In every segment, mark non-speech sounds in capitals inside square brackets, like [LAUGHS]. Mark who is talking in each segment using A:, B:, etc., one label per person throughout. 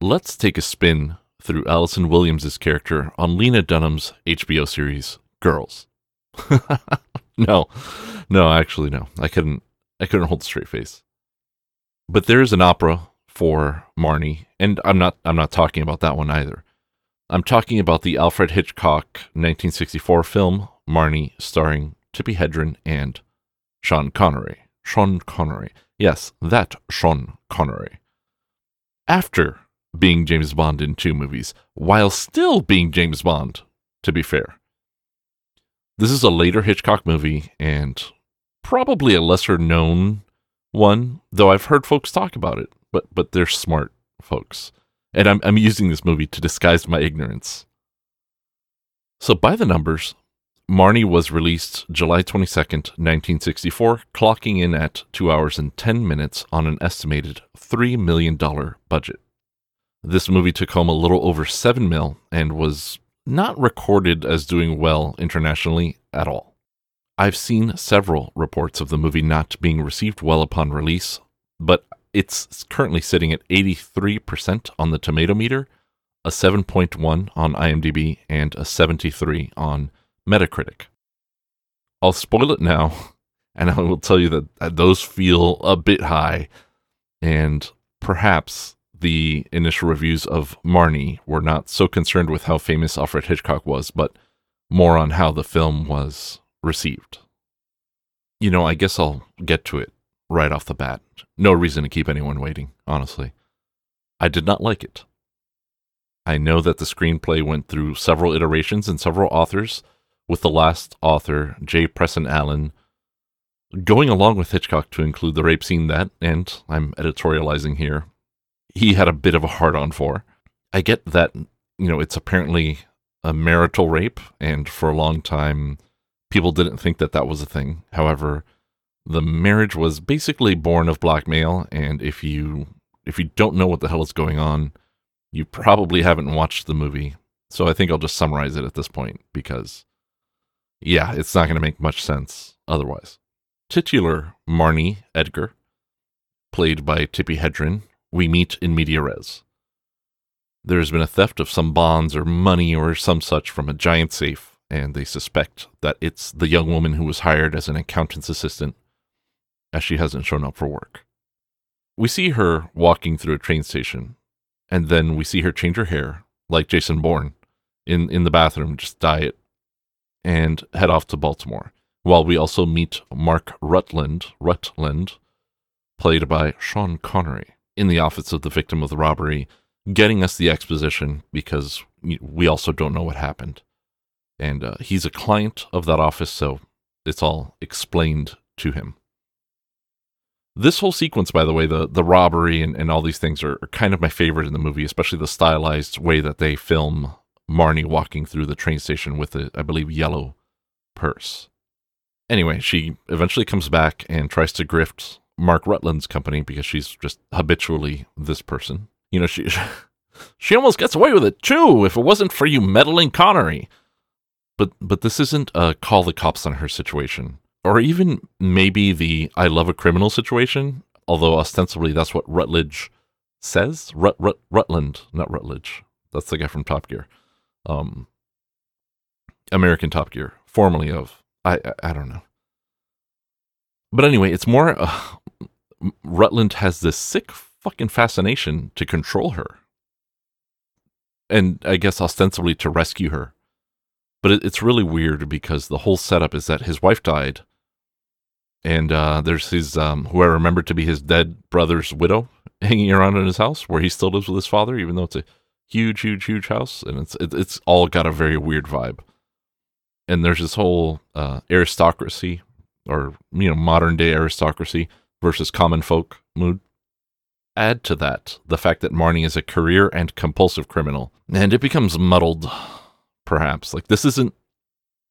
A: let's take a spin through Allison Williams' character on Lena Dunham's HBO series Girls. [LAUGHS] no, no, actually, no. I couldn't. I couldn't hold a straight face. But there is an opera for Marnie, and I'm not. I'm not talking about that one either. I'm talking about the Alfred Hitchcock 1964 film Marnie, starring Tippi Hedren and Sean Connery. Sean Connery. Yes, that Sean Connery. After being James Bond in two movies, while still being James Bond, to be fair. This is a later Hitchcock movie and probably a lesser known one, though I've heard folks talk about it, but but they're smart folks. And I'm I'm using this movie to disguise my ignorance. So by the numbers, Marnie was released July 22nd, 1964, clocking in at 2 hours and 10 minutes on an estimated $3 million budget. This movie took home a little over 7 mil and was not recorded as doing well internationally at all. I've seen several reports of the movie not being received well upon release, but it's currently sitting at 83% on the tomato meter, a 7.1 on IMDb, and a 73 on Metacritic. I'll spoil it now, [LAUGHS] and I will tell you that those feel a bit high, and perhaps the initial reviews of Marnie were not so concerned with how famous Alfred Hitchcock was, but more on how the film was received. You know, I guess I'll get to it right off the bat. No reason to keep anyone waiting, honestly. I did not like it. I know that the screenplay went through several iterations and several authors with the last author, J. Preston Allen, going along with Hitchcock to include the rape scene that, and I'm editorializing here, he had a bit of a hard on for. I get that, you know, it's apparently a marital rape, and for a long time, people didn't think that that was a thing. However, the marriage was basically born of blackmail, and if you if you don't know what the hell is going on, you probably haven't watched the movie. So I think I'll just summarize it at this point because yeah, it's not going to make much sense otherwise. Titular Marnie Edgar, played by Tippi Hedren, we meet in media res. There has been a theft of some bonds or money or some such from a giant safe, and they suspect that it's the young woman who was hired as an accountant's assistant, as she hasn't shown up for work. We see her walking through a train station, and then we see her change her hair, like Jason Bourne, in, in the bathroom, just dye it and head off to Baltimore, while we also meet Mark Rutland, Rutland, played by Sean Connery, in the office of the victim of the robbery, getting us the exposition because we also don't know what happened. And uh, he's a client of that office, so it's all explained to him. This whole sequence, by the way, the, the robbery and, and all these things are, are kind of my favorite in the movie, especially the stylized way that they film Marnie walking through the train station with a, I believe, yellow purse. Anyway, she eventually comes back and tries to grift Mark Rutland's company because she's just habitually this person. You know, she [LAUGHS] she almost gets away with it too if it wasn't for you meddling Connery. But but this isn't a call the cops on her situation, or even maybe the I love a criminal situation. Although ostensibly that's what Rutledge says. Rut, Rut, Rutland, not Rutledge. That's the guy from Top Gear um, American Top Gear, formerly of I, I, I don't know. But anyway, it's more uh, Rutland has this sick fucking fascination to control her, and I guess ostensibly to rescue her. But it, it's really weird because the whole setup is that his wife died, and uh, there's his um, who I remember to be his dead brother's widow [LAUGHS] hanging around in his house where he still lives with his father, even though it's a huge, huge, huge house, and it's it, it's all got a very weird vibe. And there's this whole uh, aristocracy, or you know, modern day aristocracy versus common folk mood. Add to that the fact that Marnie is a career and compulsive criminal, and it becomes muddled. Perhaps like this isn't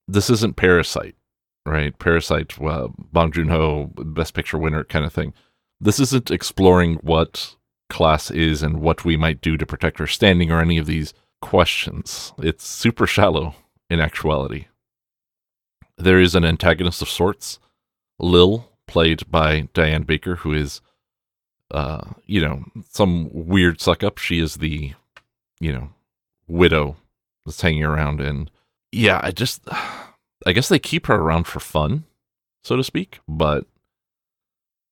A: this isn't Parasite, right? Parasite, uh, Bong Joon Ho, Best Picture winner kind of thing. This isn't exploring what class is and what we might do to protect our standing or any of these questions. It's super shallow in actuality. There is an antagonist of sorts, Lil, played by Diane Baker, who is uh, you know, some weird suck up. She is the, you know, widow that's hanging around. And yeah, I just, [SIGHS] I guess they keep her around for fun, so to speak. But,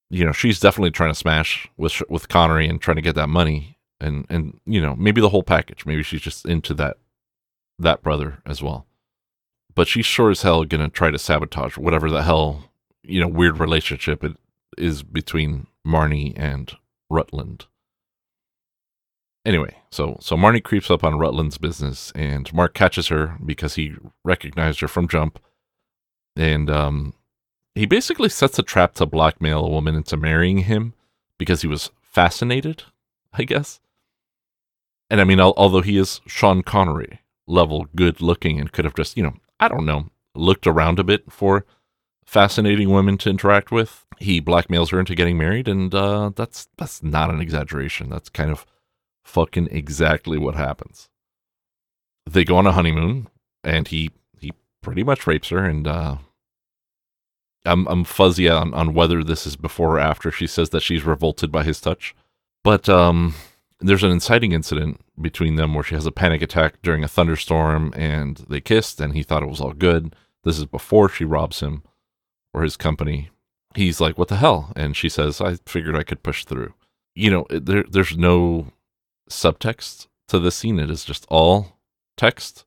A: you know, she's definitely trying to smash with, with Connery and trying to get that money. And, and, you know, maybe the whole package. Maybe she's just into that, that brother as well. But she's sure as hell to try to sabotage whatever the hell, you know, weird relationship it is between Marnie and Rutland. Anyway, so so Marnie creeps up on Rutland's business, and Mark catches her because he recognized her from Jump, and um, he basically sets a trap to blackmail a woman into marrying him because he was fascinated, I guess. And I mean, al- although he is Sean Connery level good looking and could have just, you know, I don't know, looked around a bit for fascinating women to interact with. He blackmails her into getting married, and uh, that's that's not an exaggeration. That's kind of fucking exactly what happens. They go on a honeymoon, and he he pretty much rapes her, and uh, I'm I'm fuzzy on on whether this is before or after. She says that she's revolted by his touch, but um, there's an inciting incident between them where she has a panic attack during a thunderstorm, and they kissed, and he thought it was all good. This is before she robs him or his company. He's like, "What the hell?" And she says, "I figured I could push through." You know, there there's no subtext to this scene. It is just all text.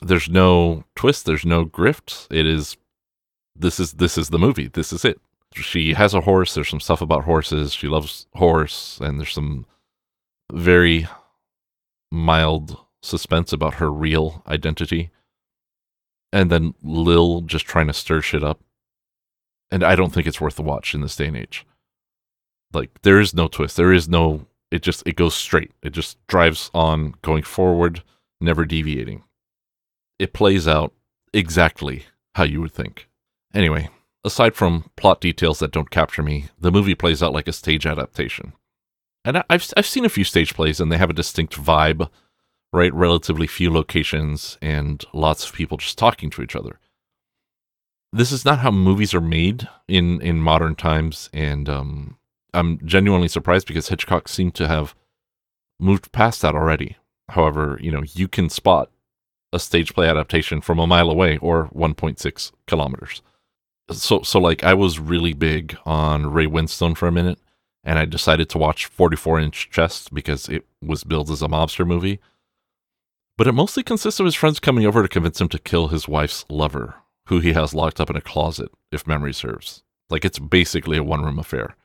A: There's no twist. There's no grift. It is. This is this is the movie. This is it. She has a horse. There's some stuff about horses. She loves horse, and there's some very mild suspense about her real identity. And then Lil just trying to stir shit up and I don't think it's worth the watch in this day and age. Like there is no twist. There is no. It just it goes straight. It just drives on, going forward, never deviating. It plays out exactly how you would think. Anyway, aside from plot details that don't capture me, the movie plays out like a stage adaptation. And I've I've seen a few stage plays, and they have a distinct vibe, right? Relatively few locations and lots of people just talking to each other this is not how movies are made in in modern times. And um, i'm genuinely surprised because hitchcock seemed to have moved past that already. However you know you can spot a stage play adaptation from a mile away or 1.6 kilometers. So so like i was really big on ray winstone for a minute and i decided to watch 44 inch chest because it was billed as a mobster movie. But it mostly consists of his friends coming over to convince him to kill his wife's lover who he has locked up in a closet, if memory serves. Like it's basically a one room affair.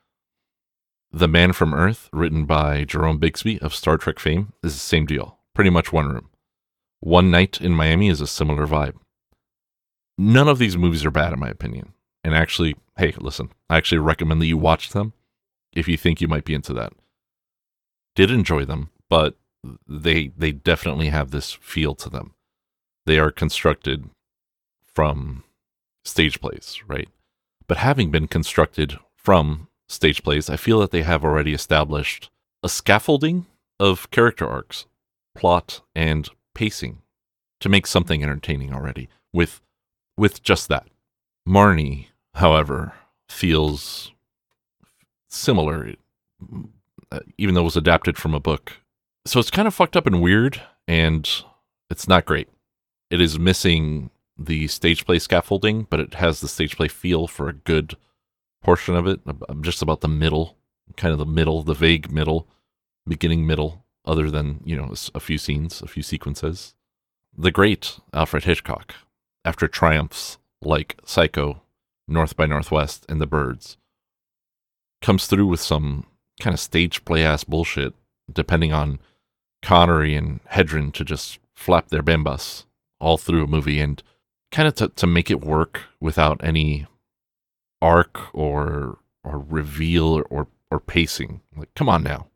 A: The Man from Earth, written by Jerome Bixby of Star Trek fame, is the same deal. Pretty much one room. One Night in Miami is a similar vibe. None of these movies are bad, in my opinion. And actually, hey, listen, I actually recommend that you watch them if you think you might be into that. Did enjoy them, but they they definitely have this feel to them. They are constructed from stage plays, right? But having been constructed from stage plays, I feel that they have already established a scaffolding of character arcs, plot, and pacing to make something entertaining already with with just that. Marnie, however, feels similar uh, even though it was adapted from a book. So it's kind of fucked up and weird and it's not great. It is missing the stage play scaffolding, but it has the stage play feel for a good portion of it. I'm just about the middle, kind of the middle, the vague middle, beginning middle, other than, you know, a few scenes, a few sequences. The great Alfred Hitchcock, after triumphs like Psycho, North by Northwest, and The Birds, comes through with some kind of stage play ass bullshit, depending on Connery and Hedren to just flap their bambas all through a movie and kind of to, to make it work without any arc or or reveal or or pacing. Like, come on now.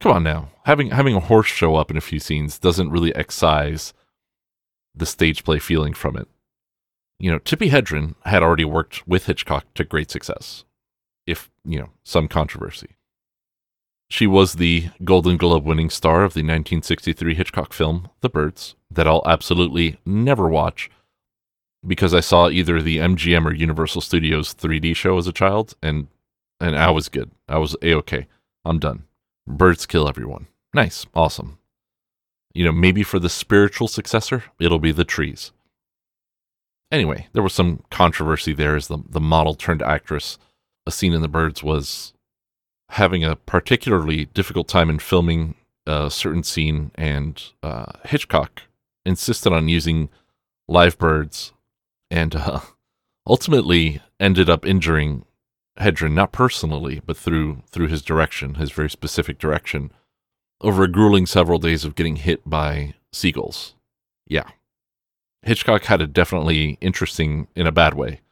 A: Come on now. Having having a horse show up in a few scenes doesn't really excise the stage play feeling from it. You know, Tippi Hedren had already worked with Hitchcock to great success, if, you know, some controversy. She was the Golden Globe winning star of the 1963 Hitchcock film, The Birds, that I'll absolutely never watch because I saw either the MGM or Universal Studios 3D show as a child, and And I was good. I was a okay. I'm done. Birds kill everyone. Nice. Awesome. You know, maybe for the spiritual successor, it'll be the trees. Anyway, there was some controversy there as the, the model turned actress. A scene in The Birds was having a particularly difficult time in filming a certain scene, and uh, Hitchcock insisted on using live birds and uh, [LAUGHS] ultimately ended up injuring Hedren, not personally, but through through his direction, his very specific direction, over a grueling several days of getting hit by seagulls. Yeah. Hitchcock had a definitely interesting, in a bad way,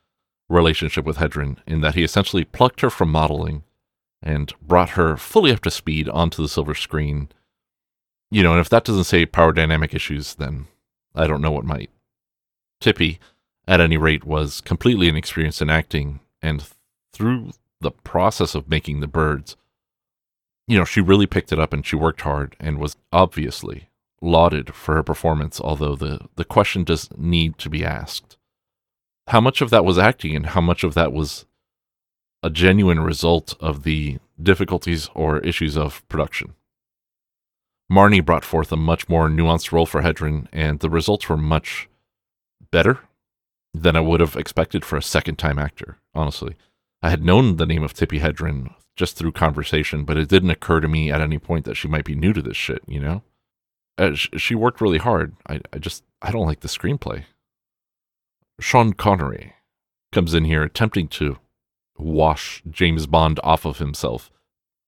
A: relationship with Hedren in that he essentially plucked her from modeling and brought her fully up to speed onto the silver screen. You know, and if that doesn't say power dynamic issues, then I don't know what might. Tippi, at any rate, was completely inexperienced in acting, and through the process of making the birds, you know, she really picked it up and she worked hard and was obviously lauded for her performance, although the, the question does need to be asked. How much of that was acting and how much of that was a genuine result of the difficulties or issues of production? Marnie brought forth a much more nuanced role for Hedren, and the results were much better than I would have expected for a second time actor, honestly. I had known the name of Tippi Hedren just through conversation, but it didn't occur to me at any point that she might be new to this shit, you know? Uh, sh- she worked really hard. I, I just, I don't like the screenplay. Sean Connery comes in here attempting to wash James Bond off of himself,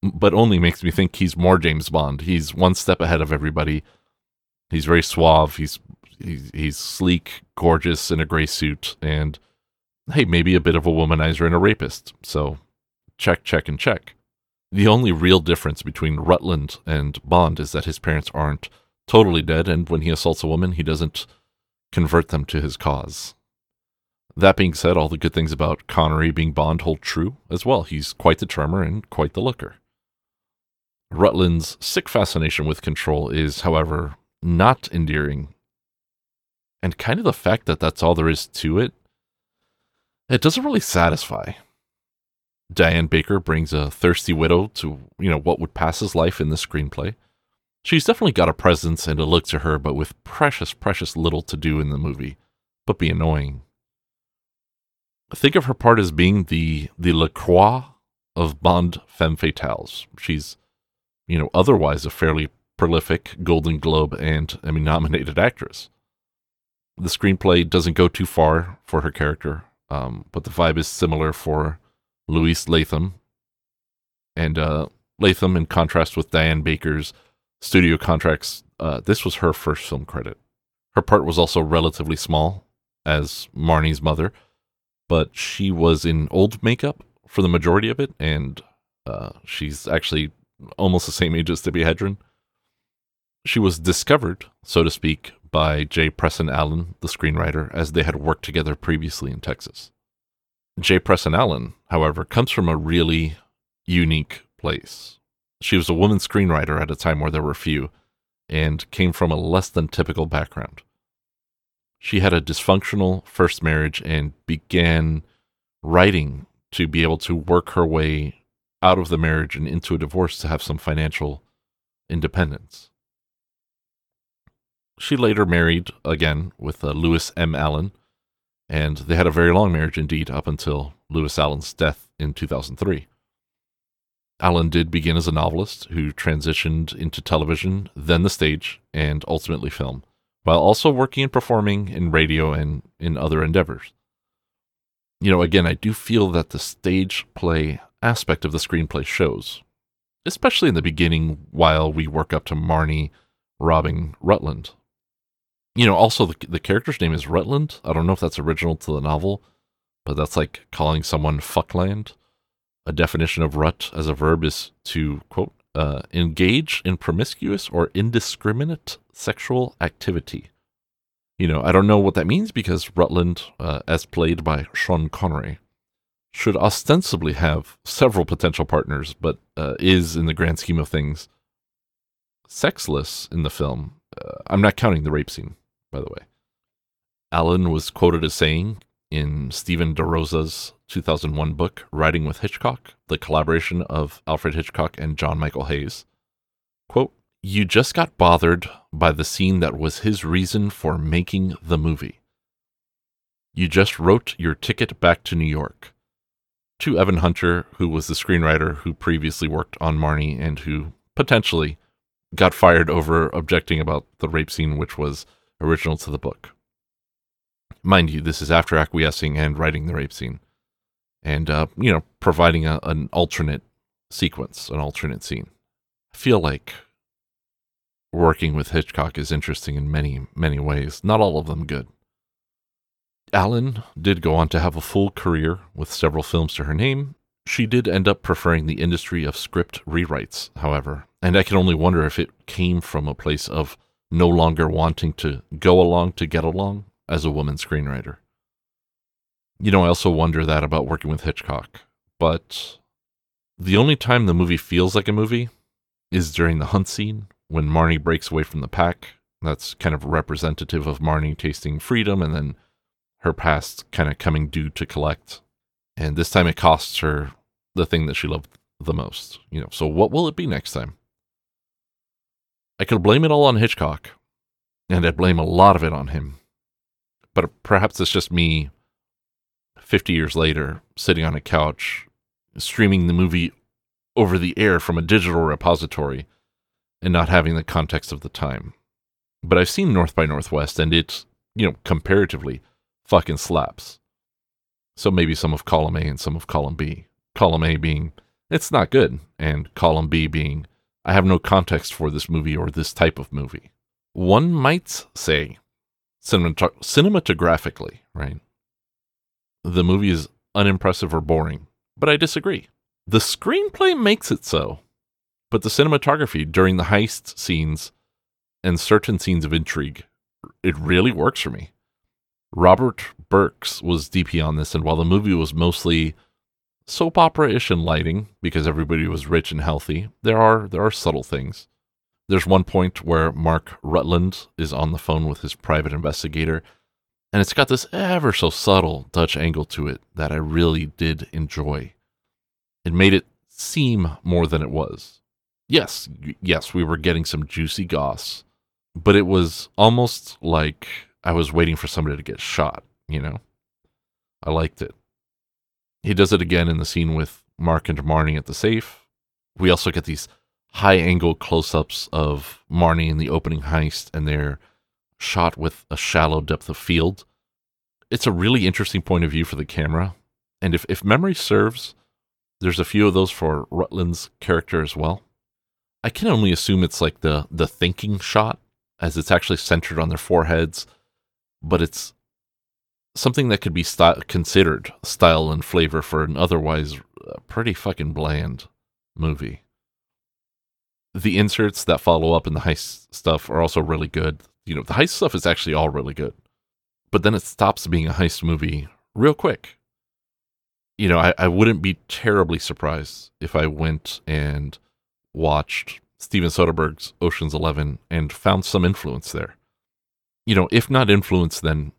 A: but only makes me think he's more James Bond. He's one step ahead of everybody. He's very suave. He's he's, sleek, gorgeous in a gray suit, and hey, maybe a bit of a womanizer and a rapist. So check, check, and check. The only real difference between Rutland and Bond is that his parents aren't totally dead, and when he assaults a woman, he doesn't convert them to his cause. That being said, all the good things about Connery being Bond hold true as well. He's quite the charmer and quite the looker. Rutland's sick fascination with control is, however, not endearing. And kind of the fact that that's all there is to it it doesn't really satisfy. Diane Baker brings a thirsty widow to, you know, what would pass as life in the screenplay. She's definitely got a presence and a look to her, but with precious, precious little to do in the movie, but be annoying. Think of her part as being the the LaCroix of Bond femme fatales. She's, you know, otherwise a fairly prolific Golden Globe and Emmy nominated actress. The screenplay doesn't go too far for her character, um, but the vibe is similar for Louise Latham. And uh, Latham, in contrast with Diane Baker's studio contracts, uh, this was her first film credit. Her part was also relatively small as Marnie's mother, but she was in old makeup for the majority of it, and uh, she's actually almost the same age as Tippi Hedren. She was discovered, so to speak, by J. Preston Allen, the screenwriter, as they had worked together previously in Texas. J. Preston Allen, however, comes from a really unique place. She was a woman screenwriter at a time where there were few, and came from a less than typical background. She had a dysfunctional first marriage and began writing to be able to work her way out of the marriage and into a divorce to have some financial independence. She later married again with uh, Lewis M. Allen, and they had a very long marriage indeed up until Lewis Allen's death in 2003. Allen did begin as a novelist who transitioned into television, then the stage, and ultimately film, while also working and performing in radio and in other endeavors. You know, again, I do feel that the stage play aspect of the screenplay shows, especially in the beginning while we work up to Marnie robbing Rutland you know, also the the character's name is Rutland. I don't know if that's original to the novel, but that's like calling someone fuckland. A definition of rut as a verb is to quote uh, engage in promiscuous or indiscriminate sexual activity. You know, I don't know what that means because Rutland, uh, as played by Sean Connery, should ostensibly have several potential partners, but uh, is, in the grand scheme of things, sexless in the film. Uh, I'm not counting the rape scene by the way. Allen was quoted as saying in Steven DeRosa's 2001 book, Writing with Hitchcock, the collaboration of Alfred Hitchcock and John Michael Hayes. Quote, You just got bothered by the scene that was his reason for making the movie. You just wrote your ticket back to New York. To Evan Hunter, who was the screenwriter who previously worked on Marnie and who potentially got fired over objecting about the rape scene, which was original to the book. Mind you, this is after acquiescing and writing the rape scene and uh, you know providing a, an alternate sequence, an alternate scene. I feel like working with Hitchcock is interesting in many many ways, not all of them good. Allen did go on to have a full career with several films to her name. She did end up preferring the industry of script rewrites, however, and I can only wonder if it came from a place of no longer wanting to go along to get along as a woman screenwriter you know, I also wonder that about working with Hitchcock. But the only time the movie feels like a movie is during the hunt scene when Marnie breaks away from the pack. That's kind of representative of Marnie tasting freedom and then her past kind of coming due to collect. And this time it costs her the thing that she loved the most. You know, so what will it be next time? I could blame it all on Hitchcock, and I'd blame a lot of it on him. But perhaps it's just me 50 years later, sitting on a couch, streaming the movie over the air from a digital repository and not having the context of the time. But I've seen North by Northwest and it, you know, comparatively fucking slaps. So maybe some of column A and some of column B. Column A being, it's not good, and column B being, I have no context for this movie or this type of movie. One might say, cinematographically, right? the movie is unimpressive or boring, but I disagree. The screenplay makes it so, but the cinematography during the heist scenes and certain scenes of intrigue, it really works for me. Robert Burks was DP on this, and while the movie was mostly soap opera-ish in lighting because everybody was rich and healthy, there are there are subtle things. There's one point where Mark Rutland is on the phone with his private investigator and it's got this ever so subtle Dutch angle to it that I really did enjoy. It made it seem more than it was. Yes, yes, we were getting some juicy goss, but it was almost like I was waiting for somebody to get shot, you know? I liked it. He does it again in the scene with Mark and Marnie at the safe. We also get these high angle close ups of Marnie in the opening heist and they're shot with a shallow depth of field. It's a really interesting point of view for the camera. And if, if memory serves, there's a few of those for Rutland's character as well. I can only assume it's like the the thinking shot, as it's actually centered on their foreheads, but it's something that could be sty- considered style and flavor for an otherwise uh, pretty fucking bland movie. The inserts that follow up in the heist stuff are also really good you know, the heist stuff is actually all really good. But then it stops being a heist movie real quick. You know, I, I wouldn't be terribly surprised if I went and watched Steven Soderbergh's Ocean's Eleven and found some influence there. You know, if not influence, then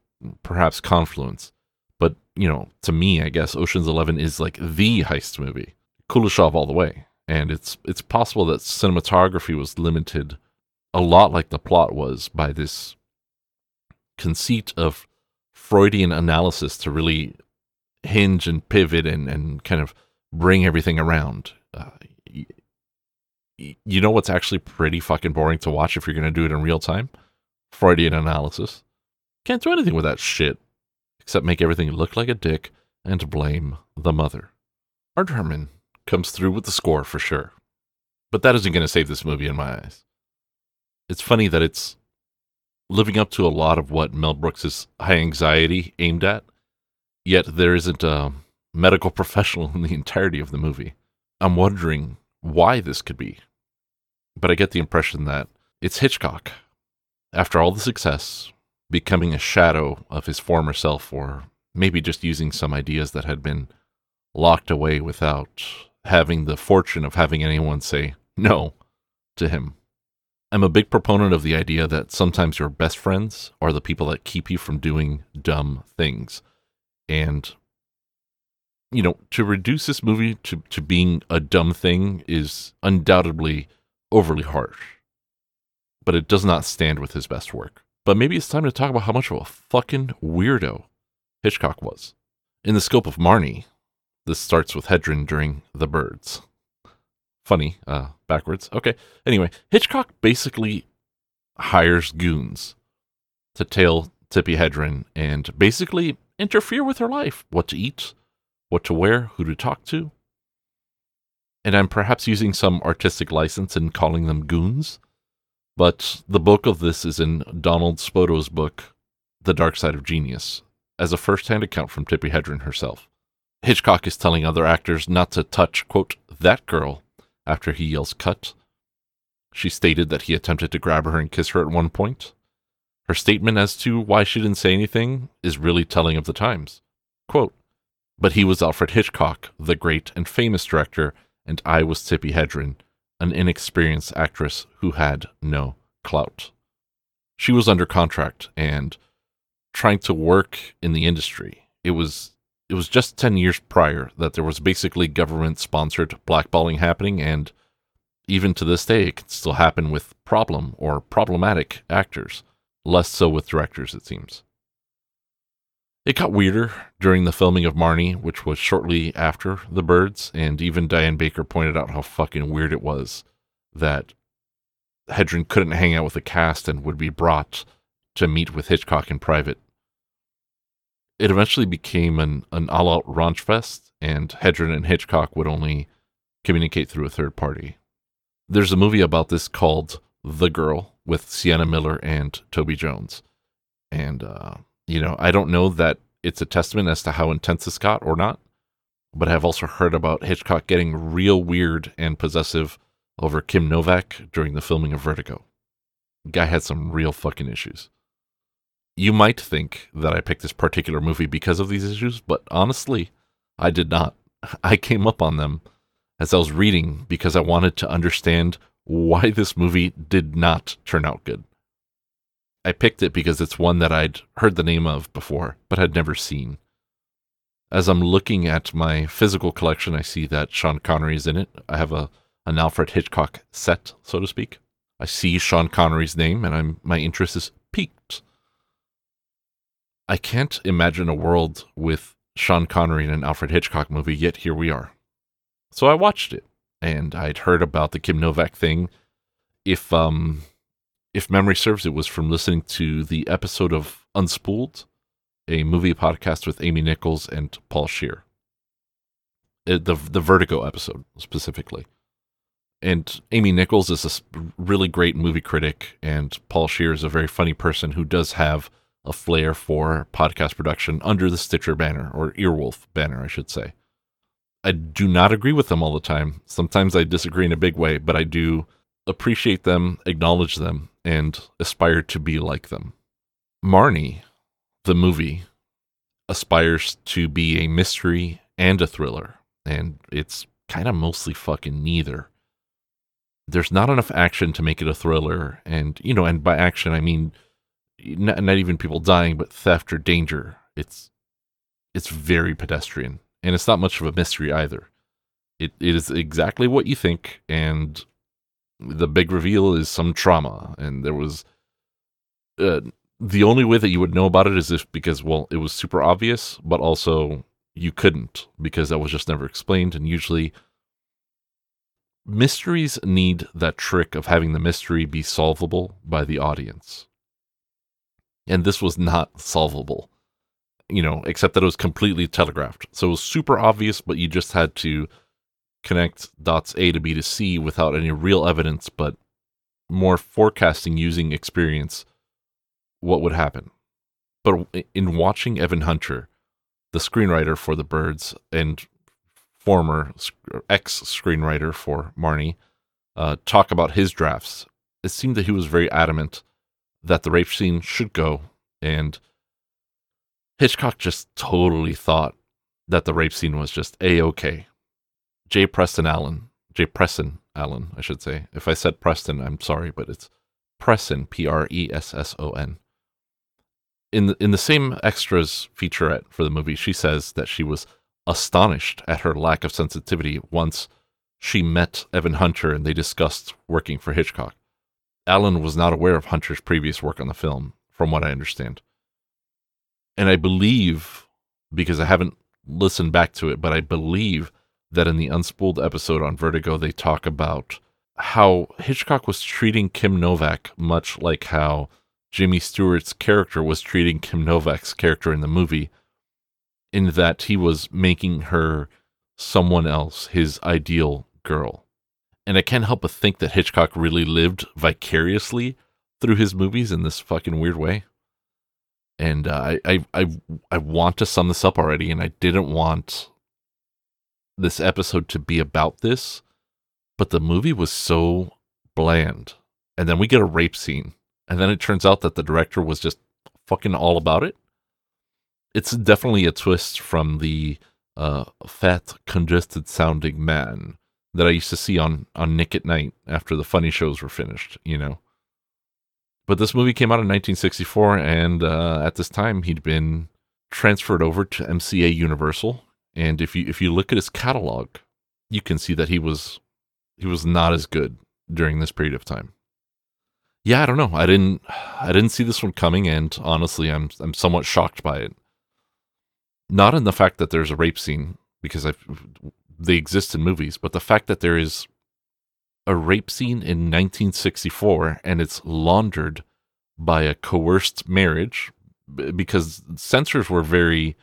A: perhaps confluence. But, you know, to me, I guess Ocean's Eleven is like the heist movie. Kuleshov all the way. And it's it's possible that cinematography was limited a lot like the plot was by this conceit of Freudian analysis to really hinge and pivot and, and kind of bring everything around. Uh, you know what's actually pretty fucking boring to watch if you're going to do it in real time? Freudian analysis. Can't do anything with that shit except make everything look like a dick and blame the mother. Bernard Herrmann comes through with the score for sure. But that isn't going to save this movie in my eyes it's funny that it's living up to a lot of what Mel Brooks's high anxiety aimed at, yet there isn't a medical [LAUGHS] professional in the entirety of the movie. I'm wondering why this could be. But I get the impression that it's Hitchcock. After all the success, becoming a shadow of his former self, or maybe just using some ideas that had been locked away without having the fortune of having anyone say no to him. I'm a big proponent of the idea that sometimes your best friends are the people that keep you from doing dumb things. And you know, to reduce this movie to, to being a dumb thing is undoubtedly overly harsh. But it does not stand with his best work. But maybe it's time to talk about how much of a fucking weirdo Hitchcock was. In the scope of Marnie, this starts with Hedren during The Birds. Funny, uh, backwards. Okay. Anyway, Hitchcock basically hires goons to tail Tippi Hedren and basically interfere with her life what to eat, what to wear, who to talk to. And I'm perhaps using some artistic license in calling them goons, but the bulk of this is in Donald Spoto's book, The Dark Side of Genius, as a first hand account from Tippi Hedren herself. Hitchcock is telling other actors not to touch, quote, that girl after he yells cut. She stated that he attempted to grab her and kiss her at one point. Her statement as to why she didn't say anything is really telling of the times. Quote, but he was Alfred Hitchcock, the great and famous director, and I was Tippi Hedren, an inexperienced actress who had no clout. She was under contract and trying to work in the industry. It was it was just 10 years prior that there was basically government sponsored blackballing happening and even to this day it can still happen with problem or problematic actors less so with directors it seems it got weirder during the filming of marnie which was shortly after the birds and even diane baker pointed out how fucking weird it was that hedren couldn't hang out with the cast and would be brought to meet with hitchcock in private it eventually became an, an all out raunch fest, and Hedren and Hitchcock would only communicate through a third party. There's a movie about this called The Girl with Sienna Miller and Toby Jones. And, uh, you know, I don't know that it's a testament as to how intense this got or not, but I've also heard about Hitchcock getting real weird and possessive over Kim Novak during the filming of Vertigo. Guy had some real fucking issues you might think that I picked this particular movie because of these issues, but honestly, I did not. [LAUGHS] I came up on them as I was reading because I wanted to understand why this movie did not turn out good. I picked it because it's one that I'd heard the name of before, but had never seen. As I'm looking at my physical collection, I see that Sean Connery is in it. I have a an Alfred Hitchcock set, so to speak. I see Sean Connery's name, and I'm my interest is piqued. I can't imagine a world with Sean Connery in an Alfred Hitchcock movie, yet here we are. So I watched it, and I'd heard about the Kim Novak thing. If um, if memory serves, it was from listening to the episode of Unspooled, a movie podcast with Amy Nicholson and Paul Scheer. Uh, the the Vertigo episode specifically. And Amy Nicholson is a really great movie critic, and Paul Scheer is a very funny person who does have a flair for podcast production under the Stitcher banner, or Earwolf banner, I should say. I do not agree with them all the time. Sometimes I disagree in a big way, but I do appreciate them, acknowledge them, and aspire to be like them. Marnie, the movie, aspires to be a mystery and a thriller, and it's kind of mostly fucking neither. There's not enough action to make it a thriller, and, you know, and by action, I mean not, not even people dying, but theft or danger. It's it's very pedestrian, and it's not much of a mystery either. It it is exactly what you think, and the big reveal is some trauma, and there was. Uh, the only way that you would know about it is if because well it was super obvious but also you couldn't because that was just never explained and usually mysteries need that trick of having the mystery be solvable by the audience and this was not solvable you know except that it was completely telegraphed so it was super obvious but you just had to connect dots a to b to c without any real evidence but more forecasting using experience what would happen but in watching evan hunter the screenwriter for the birds and former ex screenwriter for marnie uh, talk about his drafts it seemed that he was very adamant that the rape scene should go, and Hitchcock just totally thought that the rape scene was just a okay. J. Preston Allen, J. Presson Allen, I should say. If I said Preston, I'm sorry, but it's Presson, P R E S S O N. In the, in the same extras featurette for the movie, she says that she was astonished at her lack of sensitivity once she met Evan Hunter and they discussed working for Hitchcock. Allen was not aware of Hunter's previous work on the film, from what I understand. And I believe, because I haven't listened back to it, but I believe that in the unspooled episode on Vertigo, they talk about how Hitchcock was treating Kim Novak much like how Jimmy Stewart's character was treating Kim Novak's character in the movie, in that he was making her someone else, his ideal girl. And I can't help but think that Hitchcock really lived vicariously through his movies in this fucking weird way. And uh, I, I, I, I want to sum this up already, and I didn't want this episode to be about this, but the movie was so bland. And then we get a rape scene, and then it turns out that the director was just fucking all about it. It's definitely a twist from the uh, fat, congested sounding man that I used to see on on Nick at Night after the funny shows were finished, you know. But this movie came out in 1964, and uh, at this time he'd been transferred over to MCA Universal. And if you if you look at his catalog, you can see that he was he was not as good during this period of time. Yeah, I don't know. I didn't I didn't see this one coming, and honestly, I'm I'm somewhat shocked by it. Not in the fact that there's a rape scene, because I've they exist in movies, but the fact that there is a rape scene in 1964 and it's laundered by a coerced marriage because censors were very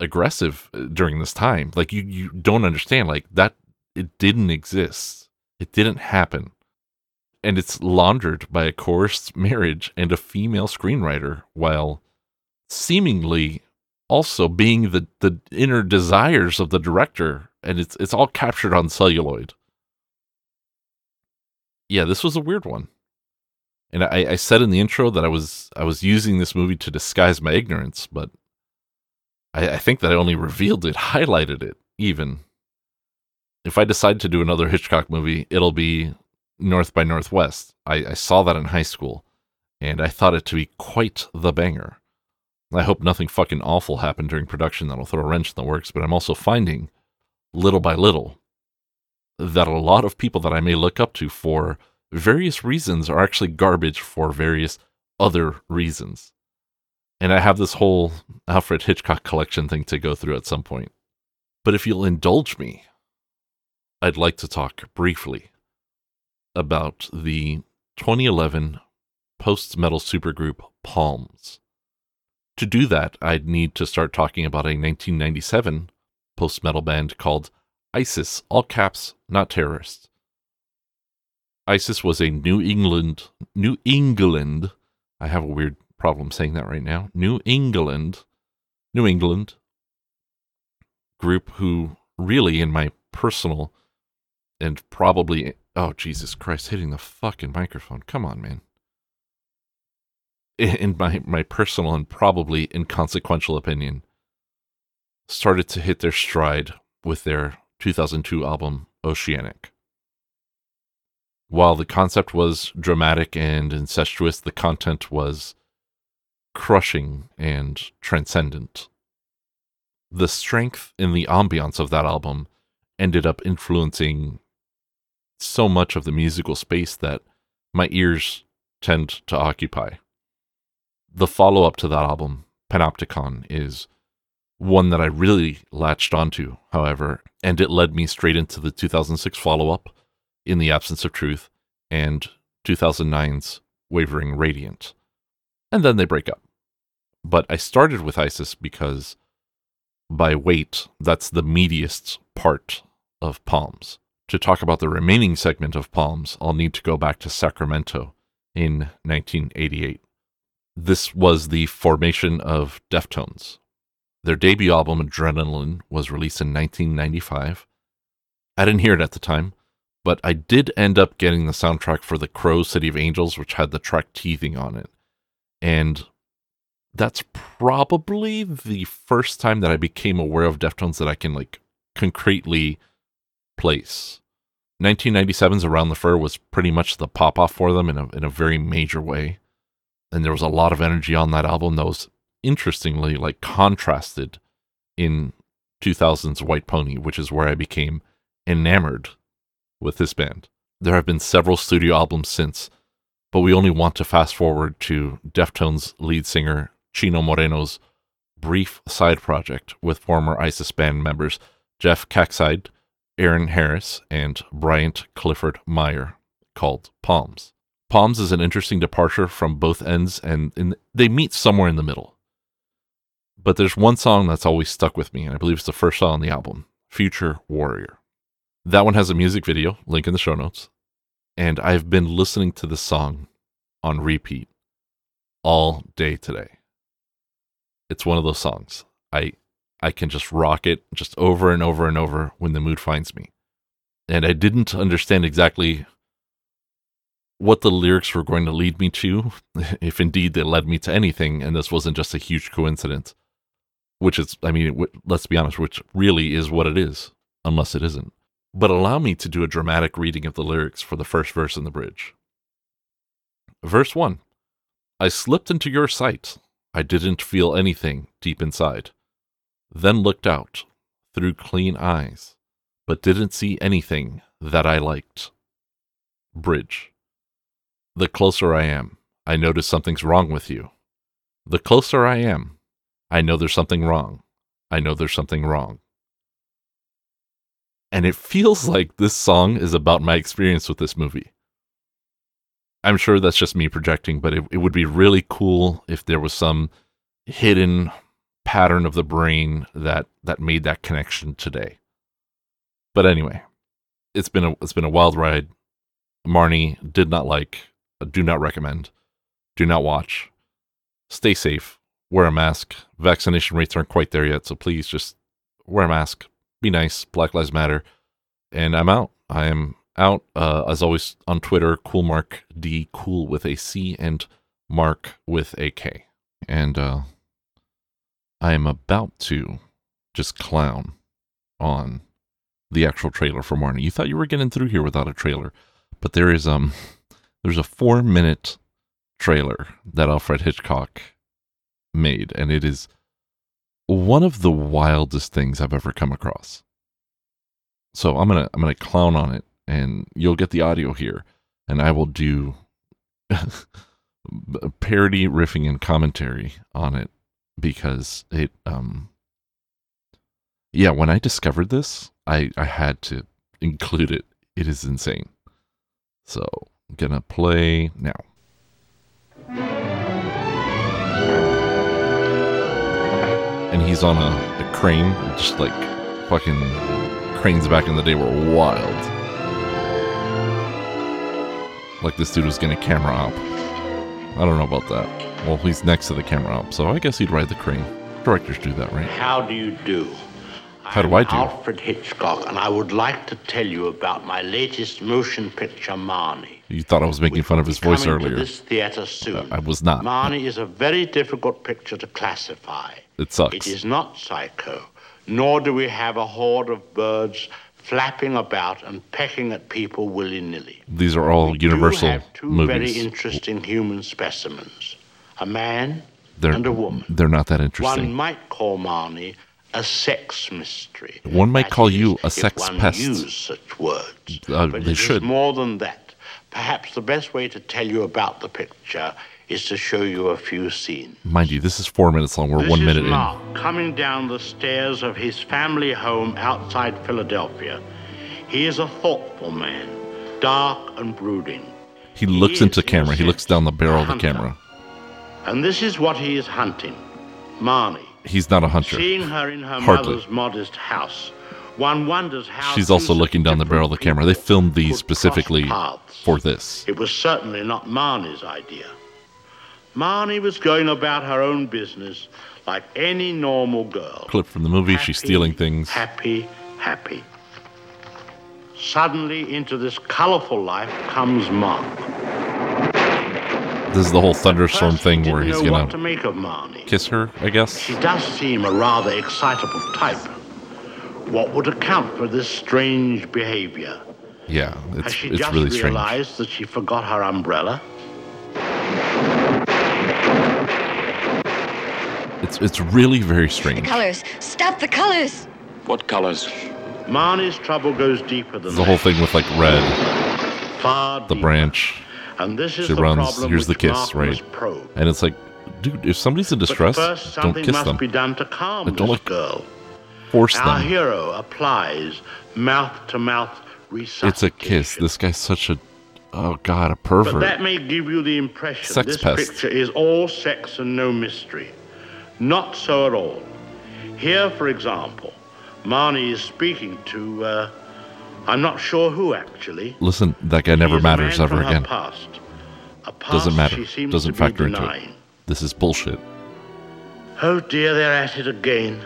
A: aggressive uh, during this time. Like you, you don't understand like that. It didn't exist. It didn't happen. And it's laundered by a coerced marriage and a female screenwriter while seemingly also being the, the inner desires of the director and it's it's all captured on celluloid. Yeah, this was a weird one. And I, I said in the intro that I was I was using this movie to disguise my ignorance, but I, I think that I only revealed it, [LAUGHS] highlighted it, even. If I decide to do another Hitchcock movie, it'll be North by Northwest. I, I saw that in high school, and I thought it to be quite the banger. I hope nothing fucking awful happened during production that'll throw a wrench in the works, but I'm also finding little by little that a lot of people that I may look up to for various reasons are actually garbage for various other reasons. And I have this whole Alfred Hitchcock collection thing to go through at some point. But if you'll indulge me, I'd like to talk briefly about the 2011 post metal supergroup Palms. To do that, I'd need to start talking about a 1997 post metal band called ISIS, all caps, not terrorists. ISIS was a New England, New England, I have a weird problem saying that right now, New England, New England group who really, in my personal and probably, oh, Jesus Christ, hitting the fucking microphone. Come on, man. [LAUGHS] In my, my personal and probably inconsequential opinion, started to hit their stride with their 2002 album Oceanic. While the concept was dramatic and incestuous, the content was crushing and transcendent. The strength in the ambiance of that album ended up influencing so much of the musical space that my ears tend to occupy. The follow up to that album, Panopticon, is one that I really latched onto, however, and it led me straight into the 2006 follow up, In the Absence of Truth, and 2009's Wavering Radiant. And then they break up. But I started with Isis because, by weight, that's the meatiest part of Palms. To talk about the remaining segment of Palms, I'll need to go back to Sacramento in 1988. This was the formation of Deftones, their debut album, Adrenaline, was released in 1995. I didn't hear it at the time, but I did end up getting the soundtrack for The Crow City of Angels, which had the track Teething on it. And that's probably the first time that I became aware of Deftones that I can like concretely place. 1997's Around the Fur was pretty much the pop off for them in a in a very major way. And there was a lot of energy on that album that was interestingly like contrasted in 2000's White Pony, which is where I became enamored with this band. There have been several studio albums since, but we only want to fast forward to Deftones lead singer Chino Moreno's brief side project with former ISIS band members Jeff Caxide, Aaron Harris, and Bryant Clifford Meyer called Palms. Palms is an interesting departure from both ends, and they meet somewhere in the middle. But there's one song that's always stuck with me, and I believe it's the first song on the album Future Warrior. That one has a music video, link in the show notes. And I've been listening to this song on repeat all day today. It's one of those songs. I I can just rock it just over and over and over when the mood finds me. And I didn't understand exactly what the lyrics were going to lead me to, [LAUGHS] if indeed they led me to anything, and this wasn't just a huge coincidence, which is, I mean, let's be honest, which really is what it is, unless it isn't. But allow me to do a dramatic reading of the lyrics for the first verse in the bridge. Verse 1 I slipped into your sight. I didn't feel anything deep inside. Then looked out through clean eyes, but didn't see anything that I liked. Bridge. The closer I am, I notice something's wrong with you. The closer I am, I know there's something wrong. I know there's something wrong. And it feels like this song is about my experience with this movie. I'm sure that's just me projecting, but it, it would be really cool if there was some hidden pattern of the brain that that made that connection today. But anyway, it's been a it's been a wild ride. Marnie did not like do not recommend. Do not watch. Stay safe. Wear a mask. Vaccination rates aren't quite there yet, so please just wear a mask. Be nice. Black Lives Matter. And I'm out. I am out. Uh, as always on Twitter, cool mark D, cool with a C, and mark with a K. And uh, I am about to just clown on the actual trailer for Marnie. You thought you were getting through here without a trailer, but there is um [LAUGHS] there's a four minute trailer that Alfred Hitchcock made, and it is one of the wildest things I've ever come across. So I'm gonna I'm gonna clown on it, and you'll get the audio here, and I will do [LAUGHS] parody, riffing, and commentary on it because it um yeah when I discovered this I I had to include it. It is insane. So I'm gonna play now. And he's on a, a crane, just like fucking cranes back in the day were wild. Like this dude was gonna camera up. I don't know about that. Well, he's next to the camera up, so I guess he'd ride the crane. Directors do that, right?
B: How do you do?
A: How do I do?
B: Alfred Hitchcock, and I would like to tell you about my latest motion picture, Marnie.
A: You thought I was making fun of his voice earlier.
B: This theater soon.
A: Uh, I was not.
B: Marnie is a very difficult picture to classify.
A: It sucks.
B: It is not psycho, nor do we have a horde of birds flapping about and pecking at people willy nilly.
A: These are all
B: We
A: Universal
B: do have two
A: movies.
B: very interesting human specimens a man
A: they're,
B: and a woman.
A: They're not that interesting.
B: One might call Marnie a sex mystery.
A: One might
B: That
A: call
B: is,
A: you a sex if
B: one
A: pest.
B: Use such words,
A: Uh,
B: but
A: they
B: it is
A: should.
B: more than that. Perhaps the best way to tell you about the picture is to show you a few scenes.
A: Mind you, this is four minutes long. We're
B: This
A: one minute in.
B: Mark coming down the stairs of his family home outside Philadelphia. He is a thoughtful man, dark and brooding.
A: He looks
B: is,
A: into
B: in
A: camera. He looks down the barrel of the camera.
B: And this is what he is hunting Marnie.
A: He's not a hunter.
B: Seeing her in her
A: Hardly.
B: mother's modest house, one wonders how.
A: She's also looking down the barrel of the camera. They filmed these specifically for this.
B: It was certainly not Marnie's idea. Marnie was going about her own business like any normal girl.
A: Clip from the movie. She's stealing things.
B: Happy, happy. Suddenly, into this colorful life comes Mark.
A: This is the whole thunderstorm thing
B: he
A: where he's
B: know
A: gonna
B: to make of Marnie.
A: kiss her. I guess.
B: She does seem a rather excitable type. What would account for this strange behavior?
A: Yeah,
B: Has
A: it's
B: she
A: it's
B: just
A: really strange.
B: realized that she forgot her umbrella?
A: It's it's really very strange.
C: The colors. Stop the colors. What colors?
B: Marnie's trouble goes deeper than
A: The whole thing with like red,
B: far
A: the
B: deeper.
A: branch,
B: And this is
A: she
B: the
A: runs,
B: problem
A: here's the kiss,
B: Mark
A: right? and it's like, dude, if somebody's in distress,
B: first,
A: don't
B: something
A: kiss
B: must
A: them.
B: be done to calm
A: But don't
B: this
A: like-
B: girl.
A: Force
B: Our
A: them.
B: hero applies mouth-to-mouth resuscitation.
A: It's a kiss. This guy's such a, oh god, a pervert.
B: But that may give you the impression
A: Sex
B: this
A: pest.
B: picture is all sex and no mystery. Not so at all. Here, for example, Marnie is speaking to, uh, I'm not sure who actually.
A: Listen, that guy never
B: is a
A: matters
B: man
A: ever
B: from her
A: again.
B: Past. A past
A: Doesn't matter.
B: She seems
A: Doesn't
B: to
A: factor
B: be
A: into it. This is bullshit.
B: Oh dear, they're at it again.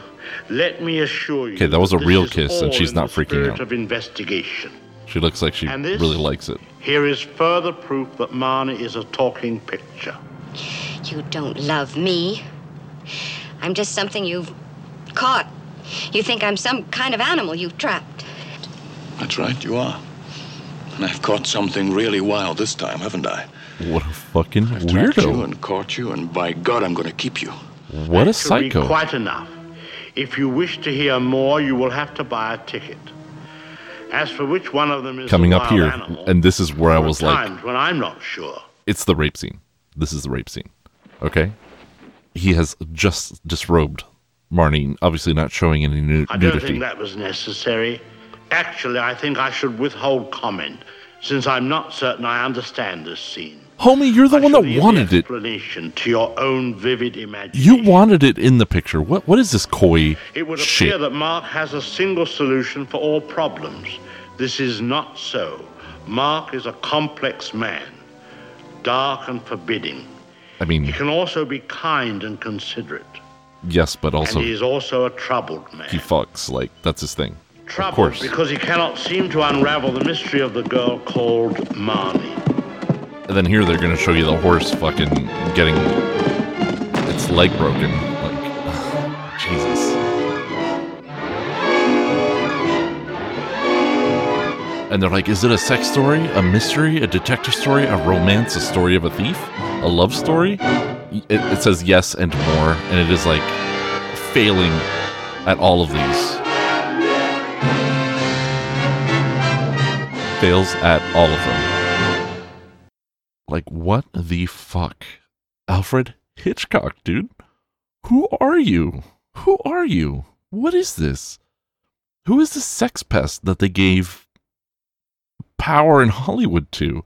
B: Let me assure you.
A: Okay, that was a real kiss, and she's
B: in
A: not
B: the
A: freaking out.
B: of investigation.
A: She looks like she
B: And this?
A: really likes it.
B: Here is further proof that Marnie is a talking picture.
D: You don't love me. I'm just something you've caught. You think I'm some kind of animal you've trapped.
C: That's right, you are. And I've caught something really wild this time, haven't I?
A: What a fucking
C: Trapped you
A: weirdo.
C: and caught you, and by God, I'm going to keep you.
A: What a
B: That should be quite enough. If you wish to hear more, you will have to buy a ticket. As for which one of them is
A: Coming
B: the
A: up
B: wild
A: here,
B: animal,
A: and this is where I
B: there are
A: was like,
B: times when I'm not sure.
A: it's the rape scene. This is the rape scene. Okay? He has just disrobed Marnie, obviously not showing any nu-
B: I don't think that was necessary. Actually, I think I should withhold comment, since I'm not certain I understand this scene.
A: Homie, you're the
B: I
A: one that
B: leave the
A: wanted it.
B: explanation to your own vivid imagination.
A: You wanted it in the picture. What what is this coy
B: It would
A: shit?
B: appear that Mark has a single solution for all problems. This is not so. Mark is a complex man, dark and forbidding.
A: I
B: He
A: mean,
B: can also be kind and considerate.
A: yes, but also
B: and he is also a troubled man.
A: he fucks. Like that's his thing. of
B: troubled
A: course.
B: because he cannot seem to unravel the mystery of the girl called Marnie.
A: And then here they're gonna show you the horse fucking getting its leg broken. Like [SIGHS] Jesus. And they're like, is it a sex story, a mystery, a detective story, a romance, a story of a thief, a love story? It, it says yes and more, and it is like failing at all of these. Fails at all of them. Like, what the fuck? Alfred Hitchcock, dude? Who are you? Who are you? What is this? Who is this sex pest that they gave power in Hollywood to?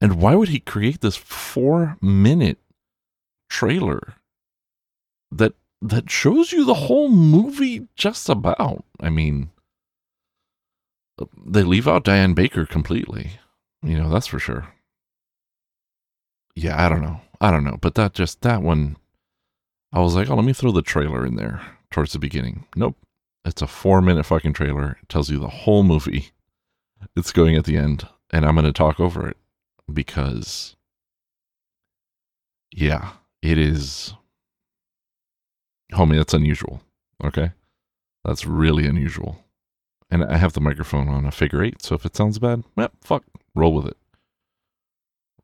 A: And why would he create this four minute trailer that that shows you the whole movie just about? I mean, uh, they leave out Diane Baker completely. You know, that's for sure yeah, I don't know. I don't know. But that just, that one, I was like, oh, let me throw the trailer in there towards the beginning. Nope. It's a four minute fucking trailer. It tells you the whole movie. It's going at the end. And I'm going to talk over it because, yeah, it is. Homie, that's unusual. Okay. That's really unusual. And I have the microphone on a figure eight. So if it sounds bad, well, fuck, roll with it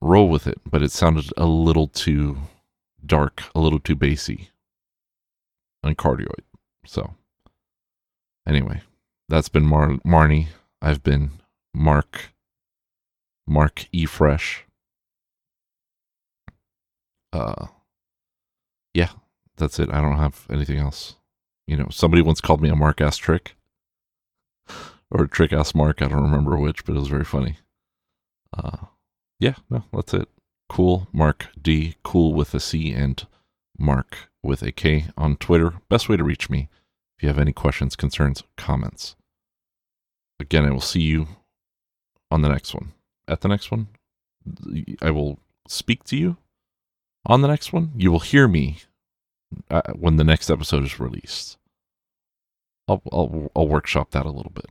A: roll with it, but it sounded a little too dark, a little too bassy and cardioid. So, anyway, that's been Mar- Marnie. I've been Mark, Mark E. Fresh. Uh, yeah, that's it. I don't have anything else. You know, somebody once called me a Mark ass trick [LAUGHS] or a trick ass Mark. I don't remember which, but it was very funny. Uh, yeah, no, that's it. Cool, Mark D, cool with a C and Mark with a K on Twitter. Best way to reach me if you have any questions, concerns, comments. Again, I will see you on the next one. At the next one, I will speak to you on the next one. You will hear me uh, when the next episode is released. I'll, I'll I'll workshop that a little bit.